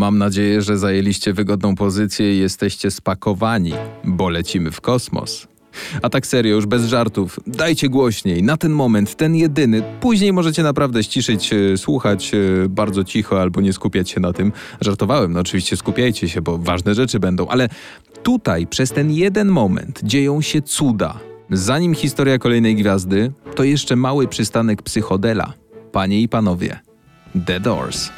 Mam nadzieję, że zajęliście wygodną pozycję i jesteście spakowani, bo lecimy w kosmos. A tak serio, już bez żartów, dajcie głośniej, na ten moment, ten jedyny. Później możecie naprawdę ściszyć, e, słuchać e, bardzo cicho albo nie skupiać się na tym. Żartowałem, no oczywiście skupiajcie się, bo ważne rzeczy będą, ale tutaj przez ten jeden moment dzieją się cuda. Zanim historia kolejnej gwiazdy, to jeszcze mały przystanek psychodela. Panie i panowie, The Doors.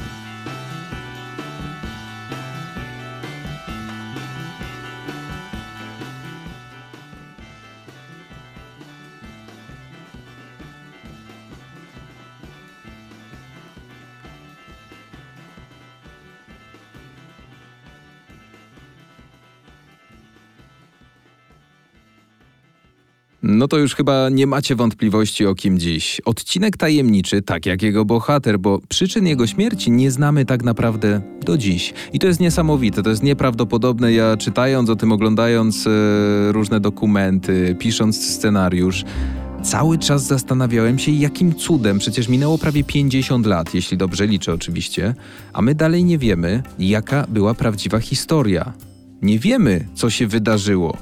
No to już chyba nie macie wątpliwości o kim dziś. Odcinek tajemniczy, tak jak jego bohater, bo przyczyn jego śmierci nie znamy tak naprawdę do dziś. I to jest niesamowite, to jest nieprawdopodobne. Ja czytając o tym, oglądając e, różne dokumenty, pisząc scenariusz, cały czas zastanawiałem się, jakim cudem, przecież minęło prawie 50 lat, jeśli dobrze liczę oczywiście, a my dalej nie wiemy, jaka była prawdziwa historia. Nie wiemy, co się wydarzyło.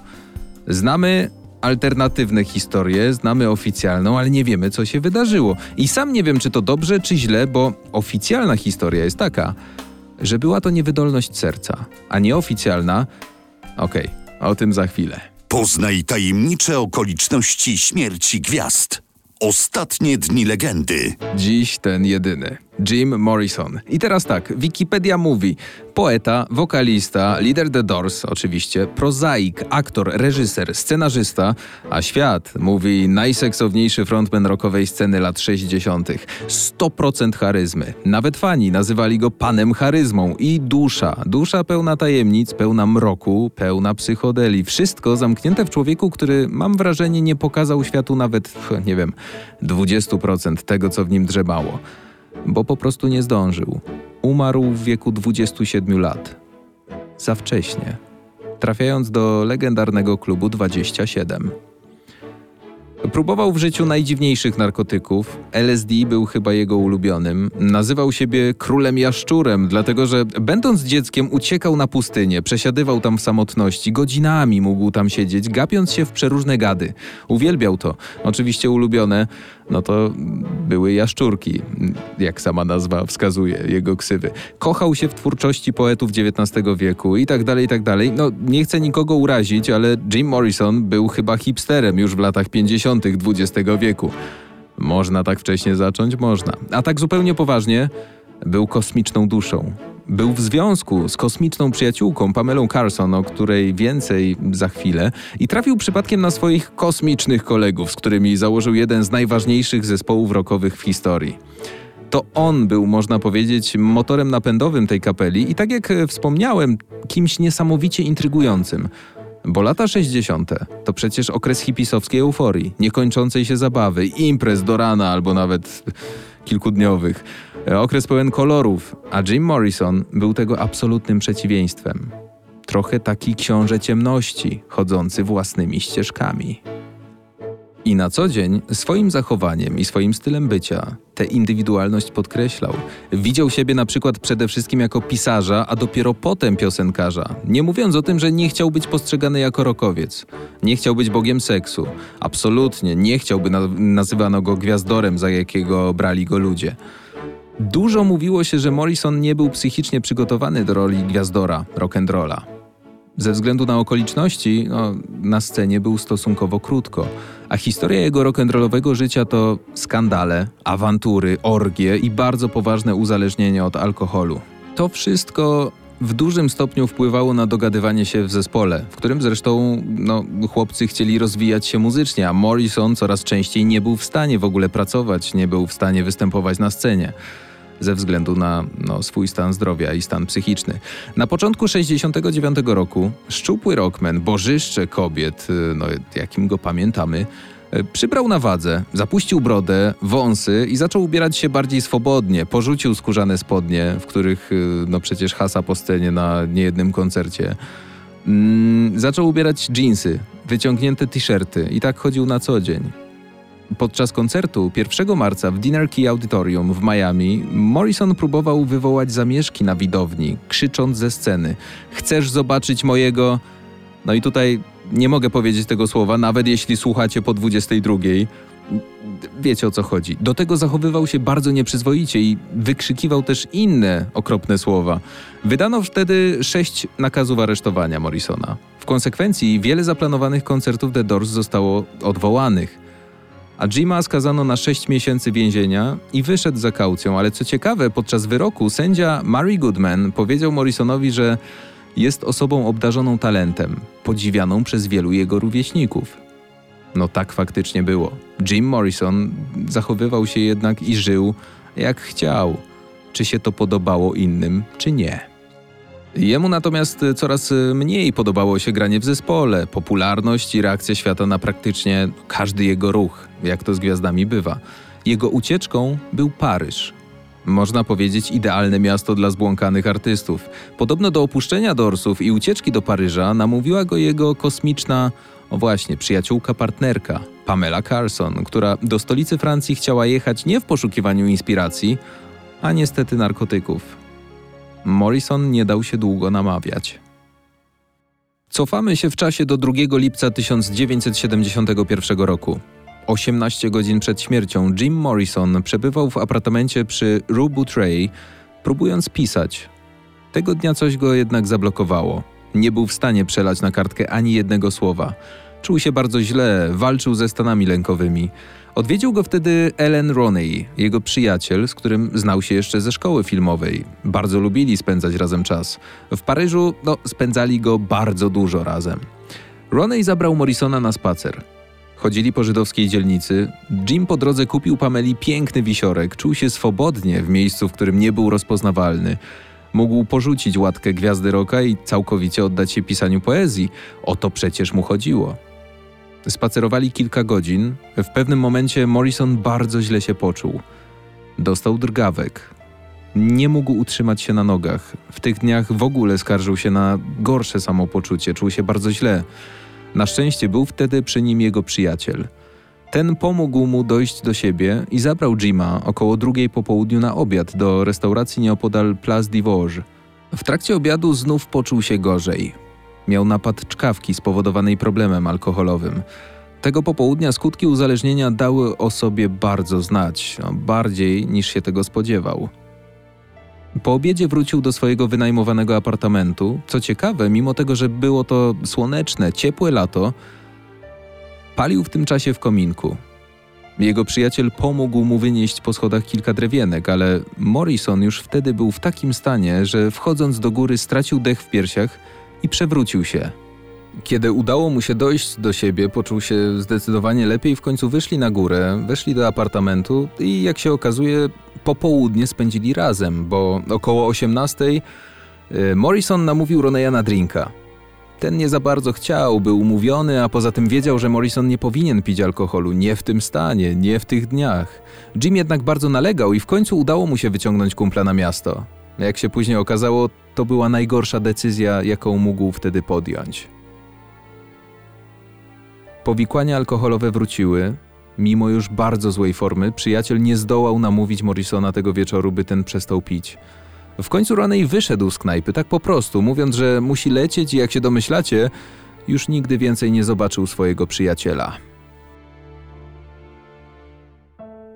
Znamy alternatywne historie, znamy oficjalną, ale nie wiemy, co się wydarzyło. I sam nie wiem, czy to dobrze, czy źle, bo oficjalna historia jest taka, że była to niewydolność serca, a nieoficjalna. Okej, okay, o tym za chwilę. Poznaj tajemnicze okoliczności śmierci gwiazd. Ostatnie dni legendy. Dziś ten jedyny. Jim Morrison. I teraz tak, Wikipedia mówi: poeta, wokalista, lider The Doors, oczywiście, prozaik, aktor, reżyser, scenarzysta, a świat mówi najseksowniejszy frontman rockowej sceny lat 60. 100% charyzmy. Nawet fani nazywali go panem charyzmą i dusza. Dusza pełna tajemnic, pełna mroku, pełna psychodeli. Wszystko zamknięte w człowieku, który mam wrażenie nie pokazał światu nawet, nie wiem, 20% tego, co w nim drzebało bo po prostu nie zdążył. Umarł w wieku 27 lat. Za wcześnie, trafiając do legendarnego klubu 27. Próbował w życiu najdziwniejszych narkotyków. LSD był chyba jego ulubionym. Nazywał siebie królem jaszczurem, dlatego że będąc dzieckiem uciekał na pustynię, przesiadywał tam w samotności, godzinami mógł tam siedzieć, gapiąc się w przeróżne gady. Uwielbiał to. Oczywiście ulubione, no to były jaszczurki, jak sama nazwa wskazuje, jego ksywy. Kochał się w twórczości poetów XIX wieku i tak dalej, i tak dalej. No, nie chcę nikogo urazić, ale Jim Morrison był chyba hipsterem już w latach 50. XX wieku. Można tak wcześnie zacząć? Można. A tak zupełnie poważnie, był kosmiczną duszą. Był w związku z kosmiczną przyjaciółką Pamelą Carson, o której więcej za chwilę, i trafił przypadkiem na swoich kosmicznych kolegów, z którymi założył jeden z najważniejszych zespołów rockowych w historii. To on był, można powiedzieć, motorem napędowym tej kapeli i tak jak wspomniałem, kimś niesamowicie intrygującym. Bo lata 60. to przecież okres hipisowskiej euforii, niekończącej się zabawy, imprez do rana albo nawet kilkudniowych. Okres pełen kolorów, a Jim Morrison był tego absolutnym przeciwieństwem. Trochę taki książę ciemności, chodzący własnymi ścieżkami. I na co dzień swoim zachowaniem i swoim stylem bycia tę indywidualność podkreślał. Widział siebie na przykład przede wszystkim jako pisarza, a dopiero potem piosenkarza. Nie mówiąc o tym, że nie chciał być postrzegany jako rokowiec. Nie chciał być bogiem seksu. Absolutnie nie chciałby na nazywano go gwiazdorem, za jakiego brali go ludzie. Dużo mówiło się, że Morrison nie był psychicznie przygotowany do roli gwiazdora rock'n'rolla. Ze względu na okoliczności, no, na scenie był stosunkowo krótko, a historia jego rock'n'rollowego życia to skandale, awantury, orgie i bardzo poważne uzależnienie od alkoholu. To wszystko w dużym stopniu wpływało na dogadywanie się w zespole, w którym zresztą no, chłopcy chcieli rozwijać się muzycznie, a Morrison coraz częściej nie był w stanie w ogóle pracować, nie był w stanie występować na scenie ze względu na no, swój stan zdrowia i stan psychiczny. Na początku 69 roku szczupły rockman, bożyszcze kobiet, y, no, jakim go pamiętamy, y, Przybrał na wadze, zapuścił brodę, wąsy i zaczął ubierać się bardziej swobodnie. Porzucił skórzane spodnie, w których y, no przecież hasa po scenie na niejednym koncercie. Mm, zaczął ubierać dżinsy, wyciągnięte t-shirty i tak chodził na co dzień. Podczas koncertu 1 marca w Dinner Key Auditorium w Miami Morrison próbował wywołać zamieszki na widowni, krzycząc ze sceny: Chcesz zobaczyć mojego. No i tutaj nie mogę powiedzieć tego słowa, nawet jeśli słuchacie po 22. Wiecie o co chodzi. Do tego zachowywał się bardzo nieprzyzwoicie i wykrzykiwał też inne okropne słowa. Wydano wtedy sześć nakazów aresztowania Morrisona. W konsekwencji wiele zaplanowanych koncertów The Doors zostało odwołanych. A Jima skazano na 6 miesięcy więzienia i wyszedł za kaucją, ale co ciekawe, podczas wyroku sędzia Mary Goodman powiedział Morrisonowi, że jest osobą obdarzoną talentem, podziwianą przez wielu jego rówieśników. No tak faktycznie było. Jim Morrison zachowywał się jednak i żył jak chciał. Czy się to podobało innym, czy nie. Jemu natomiast coraz mniej podobało się granie w zespole, popularność i reakcja świata na praktycznie każdy jego ruch, jak to z gwiazdami bywa. Jego ucieczką był Paryż. Można powiedzieć idealne miasto dla zbłąkanych artystów. Podobno do opuszczenia Dorsów i ucieczki do Paryża namówiła go jego kosmiczna, o właśnie, przyjaciółka partnerka, Pamela Carson, która do stolicy Francji chciała jechać nie w poszukiwaniu inspiracji, a niestety narkotyków. Morrison nie dał się długo namawiać. Cofamy się w czasie do 2 lipca 1971 roku. 18 godzin przed śmiercią Jim Morrison przebywał w apartamencie przy Rue Boutray, próbując pisać. Tego dnia coś go jednak zablokowało. Nie był w stanie przelać na kartkę ani jednego słowa. Czuł się bardzo źle, walczył ze stanami lękowymi. Odwiedził go wtedy Ellen Roney, jego przyjaciel, z którym znał się jeszcze ze szkoły filmowej. Bardzo lubili spędzać razem czas. W Paryżu no, spędzali go bardzo dużo razem. Roney zabrał Morrisona na spacer. Chodzili po żydowskiej dzielnicy. Jim po drodze kupił Pameli piękny wisiorek. Czuł się swobodnie w miejscu, w którym nie był rozpoznawalny. Mógł porzucić łatkę gwiazdy roka i całkowicie oddać się pisaniu poezji. O to przecież mu chodziło. Spacerowali kilka godzin. W pewnym momencie Morrison bardzo źle się poczuł. Dostał drgawek. Nie mógł utrzymać się na nogach. W tych dniach w ogóle skarżył się na gorsze samopoczucie, czuł się bardzo źle. Na szczęście był wtedy przy nim jego przyjaciel. Ten pomógł mu dojść do siebie i zabrał Jima około drugiej po południu na obiad do restauracji nieopodal Place des Vosges. W trakcie obiadu znów poczuł się gorzej. Miał napad czkawki spowodowanej problemem alkoholowym. Tego popołudnia skutki uzależnienia dały o sobie bardzo znać, bardziej niż się tego spodziewał. Po obiedzie wrócił do swojego wynajmowanego apartamentu. Co ciekawe, mimo tego, że było to słoneczne, ciepłe lato, palił w tym czasie w kominku. Jego przyjaciel pomógł mu wynieść po schodach kilka drewienek, ale Morrison już wtedy był w takim stanie, że wchodząc do góry stracił dech w piersiach i przewrócił się. Kiedy udało mu się dojść do siebie, poczuł się zdecydowanie lepiej. W końcu wyszli na górę, weszli do apartamentu i jak się okazuje, popołudnie spędzili razem, bo około 18 y, Morrison namówił Roneya na drinka. Ten nie za bardzo chciał, był umówiony, a poza tym wiedział, że Morrison nie powinien pić alkoholu, nie w tym stanie, nie w tych dniach. Jim jednak bardzo nalegał i w końcu udało mu się wyciągnąć kumpla na miasto. Jak się później okazało, to była najgorsza decyzja, jaką mógł wtedy podjąć. Powikłania alkoholowe wróciły. Mimo już bardzo złej formy, przyjaciel nie zdołał namówić Morrisona tego wieczoru, by ten przestał pić. W końcu Roney wyszedł z knajpy, tak po prostu, mówiąc, że musi lecieć i jak się domyślacie, już nigdy więcej nie zobaczył swojego przyjaciela.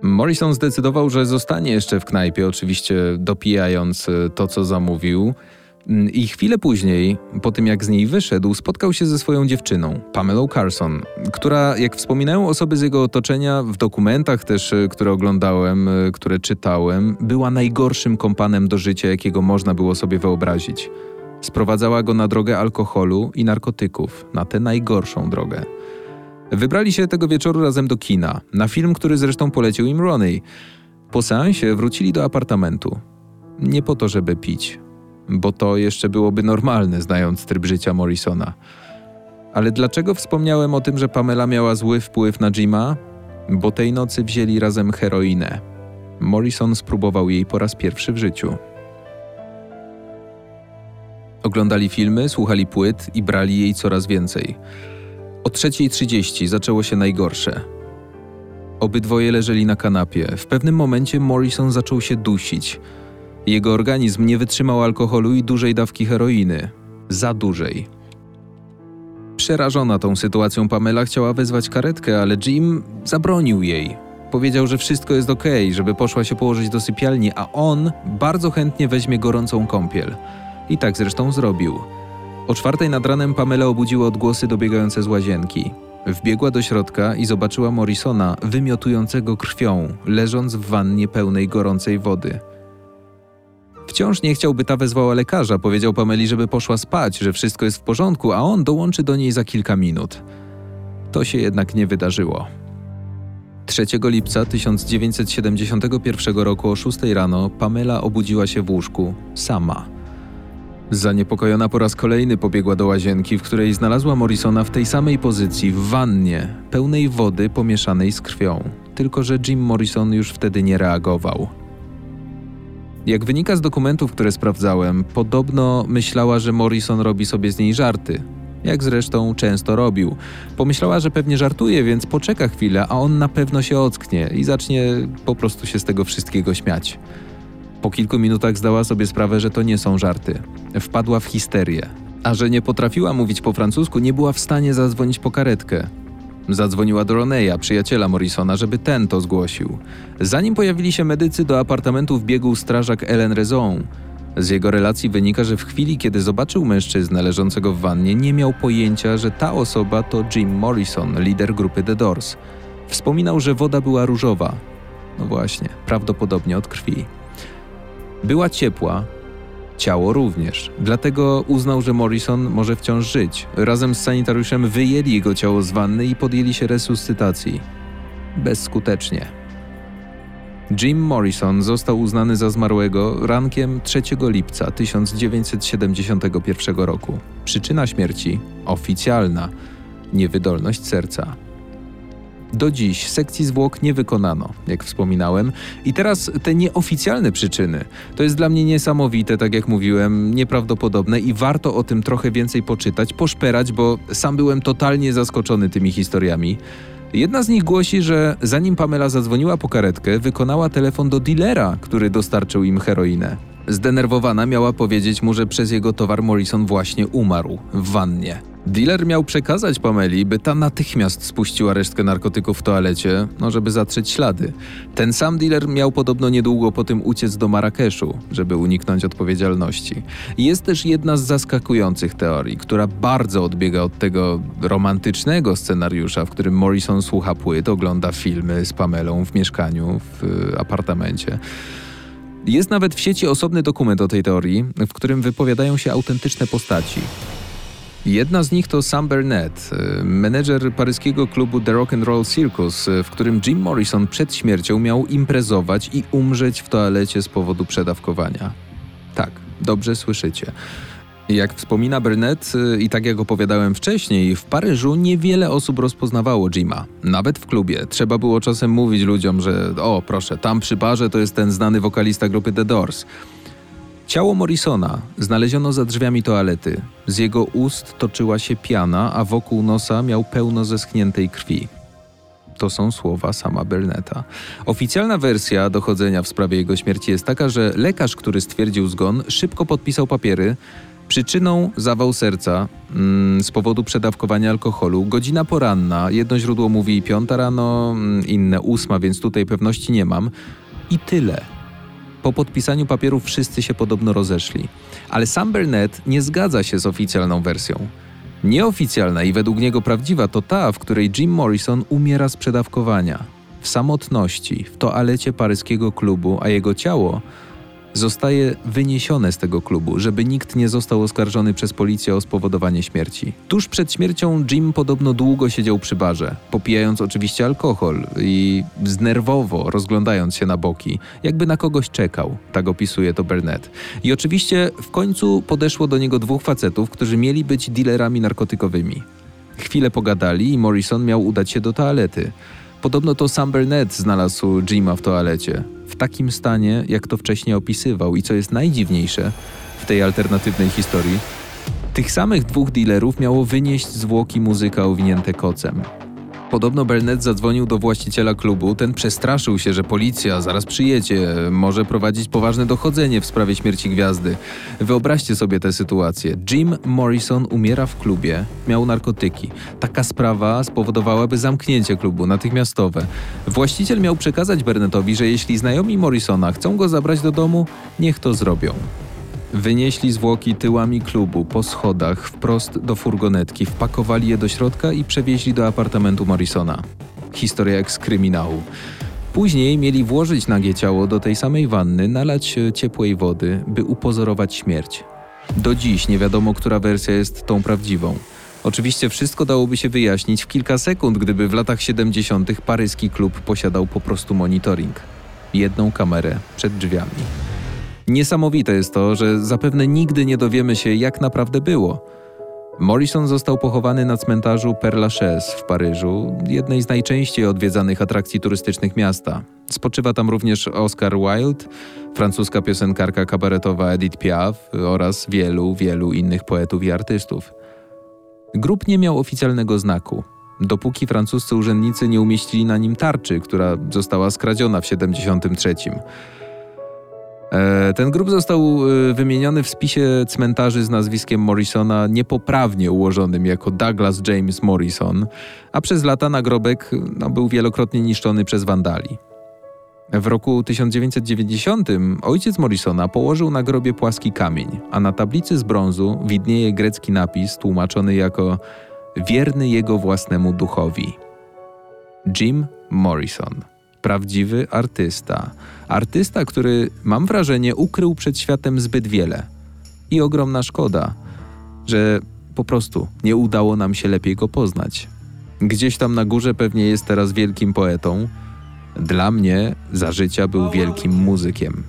Morrison zdecydował, że zostanie jeszcze w knajpie, oczywiście dopijając e, to, co zamówił. Mm, I chwilę później, po tym jak z niej wyszedł, spotkał się ze swoją dziewczyną, Pamelą Carson, która, jak wspominają osoby z jego otoczenia, w dokumentach też, e, które oglądałem, e, które czytałem, była najgorszym kompanem do życia, jakiego można było sobie wyobrazić. Sprowadzała go na drogę alkoholu i narkotyków, na tę najgorszą drogę. Wybrali się tego wieczoru razem do kina, na film, który zresztą polecił im Roney. Po seansie wrócili do apartamentu. Nie po to, żeby pić, bo to jeszcze byłoby normalne, znając tryb życia Morrisona. Ale dlaczego wspomniałem o tym, że Pamela miała zły wpływ na Jima? Bo tej nocy wzięli razem heroinę. Morrison spróbował jej po raz pierwszy w życiu. Oglądali filmy, słuchali płyt i brali jej coraz więcej. O 3.30 zaczęło się najgorsze. Obydwoje leżeli na kanapie. W pewnym momencie Morrison zaczął się dusić. Jego organizm nie wytrzymał alkoholu i dużej dawki heroiny. Za dużej. Przerażona tą sytuacją Pamela chciała wezwać karetkę, ale Jim zabronił jej. Powiedział, że wszystko jest ok, żeby poszła się położyć do sypialni, a on bardzo chętnie weźmie gorącą kąpiel. I tak zresztą zrobił. O czwartej nad ranem Pamela obudziła odgłosy dobiegające z łazienki. Wbiegła do środka i zobaczyła Morrisona wymiotującego krwią, leżąc w wannie pełnej gorącej wody. Wciąż nie chciał, by ta wezwała lekarza. Powiedział Pameli, żeby poszła spać, że wszystko jest w porządku, a on dołączy do niej za kilka minut. To się jednak nie wydarzyło. 3 lipca 1971 roku o 6 rano Pamela obudziła się w łóżku sama. Zaniepokojona po raz kolejny pobiegła do łazienki, w której znalazła Morrisona w tej samej pozycji, w wannie, pełnej wody pomieszanej z krwią. Tylko, że Jim Morrison już wtedy nie reagował. Jak wynika z dokumentów, które sprawdzałem, podobno myślała, że Morrison robi sobie z niej żarty. Jak zresztą często robił. Pomyślała, że pewnie żartuje, więc poczeka chwilę, a on na pewno się ocknie i zacznie po prostu się z tego wszystkiego śmiać. Po kilku minutach zdała sobie sprawę, że to nie są żarty. Wpadła w histerię. A że nie potrafiła mówić po francusku, nie była w stanie zadzwonić po karetkę. Zadzwoniła do Roneya, przyjaciela Morrisona, żeby ten to zgłosił. Zanim pojawili się medycy, do apartamentu wbiegł strażak Ellen Raison. Z jego relacji wynika, że w chwili, kiedy zobaczył mężczyznę leżącego w wannie, nie miał pojęcia, że ta osoba to Jim Morrison, lider grupy The Doors. Wspominał, że woda była różowa. No właśnie, prawdopodobnie od krwi. Była ciepła, ciało również. Dlatego uznał, że Morrison może wciąż żyć. Razem z sanitariuszem wyjęli jego ciało z wanny i podjęli się resuscytacji. Bezskutecznie. Jim Morrison został uznany za zmarłego rankiem 3 lipca 1971 roku. Przyczyna śmierci oficjalna niewydolność serca. Do dziś sekcji zwłok nie wykonano, jak wspominałem. I teraz te nieoficjalne przyczyny. To jest dla mnie niesamowite, tak jak mówiłem, nieprawdopodobne i warto o tym trochę więcej poczytać, poszperać, bo sam byłem totalnie zaskoczony tymi historiami. Jedna z nich głosi, że zanim Pamela zadzwoniła po karetkę, wykonała telefon do dealera, który dostarczył im heroinę. Zdenerwowana miała powiedzieć mu, że przez jego towar Morrison właśnie umarł w wannie. Dealer miał przekazać Pameli, by ta natychmiast spuściła resztkę narkotyków w toalecie, no żeby zatrzeć ślady. Ten sam dealer miał podobno niedługo po tym uciec do Marrakeszu, żeby uniknąć odpowiedzialności. Jest też jedna z zaskakujących teorii, która bardzo odbiega od tego romantycznego scenariusza, w którym Morrison słucha płyt, ogląda filmy z Pamelą w mieszkaniu, w y, apartamencie. Jest nawet w sieci osobny dokument o tej teorii, w którym wypowiadają się autentyczne postaci. Jedna z nich to Sam Burnett, y, menedżer paryskiego klubu The Rock and Roll Circus, y, w którym Jim Morrison przed śmiercią miał imprezować i umrzeć w toalecie z powodu przedawkowania. Tak, dobrze słyszycie. Jak wspomina Burnett y, i tak jak opowiadałem wcześniej, w Paryżu niewiele osób rozpoznawało Jima. Nawet w klubie. Trzeba było czasem mówić ludziom, że o proszę, tam przy barze to jest ten znany wokalista grupy The Doors. Ciało Morrisona znaleziono za drzwiami toalety. Z jego ust toczyła się piana, a wokół nosa miał pełno zeschniętej krwi. To są słowa sama Burnetta. Oficjalna wersja dochodzenia w sprawie jego śmierci jest taka, że lekarz, który stwierdził zgon, szybko podpisał papiery. Przyczyną zawał serca mm, z powodu przedawkowania alkoholu. Godzina poranna, jedno źródło mówi piąta rano, mm, inne ósma, więc tutaj pewności nie mam. I tyle. Po podpisaniu papierów wszyscy się podobno rozeszli. Ale sam Burnett nie zgadza się z oficjalną wersją. Nieoficjalna i według niego prawdziwa to ta, w której Jim Morrison umiera z przedawkowania. W samotności, w toalecie paryskiego klubu, a jego ciało zostaje wyniesione z tego klubu, żeby nikt nie został oskarżony przez policję o spowodowanie śmierci. Tuż przed śmiercią Jim podobno długo siedział przy barze, popijając oczywiście alkohol i znerwowo rozglądając się na boki, jakby na kogoś czekał, tak opisuje to Burnett. I oczywiście w końcu podeszło do niego dwóch facetów, którzy mieli być dealerami narkotykowymi. Chwilę pogadali i Morrison miał udać się do toalety. Podobno to sam Burnett znalazł Jima w toalecie w takim stanie, jak to wcześniej opisywał. I co jest najdziwniejsze w tej alternatywnej historii, tych samych dwóch dealerów miało wynieść zwłoki muzyka owinięte kocem. Podobno Burnett zadzwonił do właściciela klubu, ten przestraszył się, że policja zaraz przyjedzie, może prowadzić poważne dochodzenie w sprawie śmierci gwiazdy. Wyobraźcie sobie tę sytuację. Jim Morrison umiera w klubie, miał narkotyki. Taka sprawa spowodowałaby zamknięcie klubu natychmiastowe. Właściciel miał przekazać Burnettowi, że jeśli znajomi Morrisona chcą go zabrać do domu, niech to zrobią. Wynieśli zwłoki tyłami klubu po schodach wprost do furgonetki, wpakowali je do środka i przewieźli do apartamentu Morrisona. Historia jak z kryminału. Później mieli włożyć nagie ciało do tej samej wanny, nalać ciepłej wody, by upozorować śmierć. Do dziś nie wiadomo, która wersja jest tą prawdziwą. Oczywiście wszystko dałoby się wyjaśnić w kilka sekund, gdyby w latach 70. paryski klub posiadał po prostu monitoring. Jedną kamerę przed drzwiami. Niesamowite jest to, że zapewne nigdy nie dowiemy się, jak naprawdę było. Morrison został pochowany na cmentarzu Père Lachaise w Paryżu, jednej z najczęściej odwiedzanych atrakcji turystycznych miasta. Spoczywa tam również Oscar Wilde, francuska piosenkarka kabaretowa Edith Piaf oraz wielu, wielu innych poetów i artystów. Grób nie miał oficjalnego znaku, dopóki francuscy urzędnicy nie umieścili na nim tarczy, która została skradziona w 73. E, ten grób został e, wymieniony w spisie cmentarzy z nazwiskiem Morrisona niepoprawnie ułożonym jako Douglas James Morrison, a przez lata nagrobek no, był wielokrotnie niszczony przez wandali. W roku 1990 ojciec Morrisona położył na grobie płaski kamień, a na tablicy z brązu widnieje grecki napis tłumaczony jako wierny jego własnemu duchowi. Jim Morrison prawdziwy artysta. Artysta, który, mam wrażenie, ukrył przed światem zbyt wiele. I ogromna szkoda, że po prostu nie udało nam się lepiej go poznać. Gdzieś tam na górze pewnie jest teraz wielkim poetą. Dla mnie za życia był wielkim muzykiem.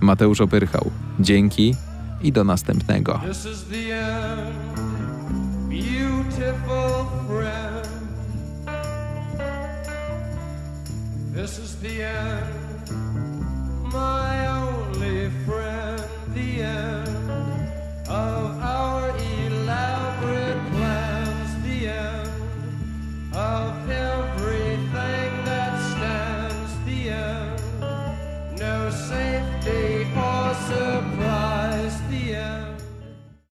Mateusz Opyrchał. Dzięki i do następnego. This is the end, my only friend, the end of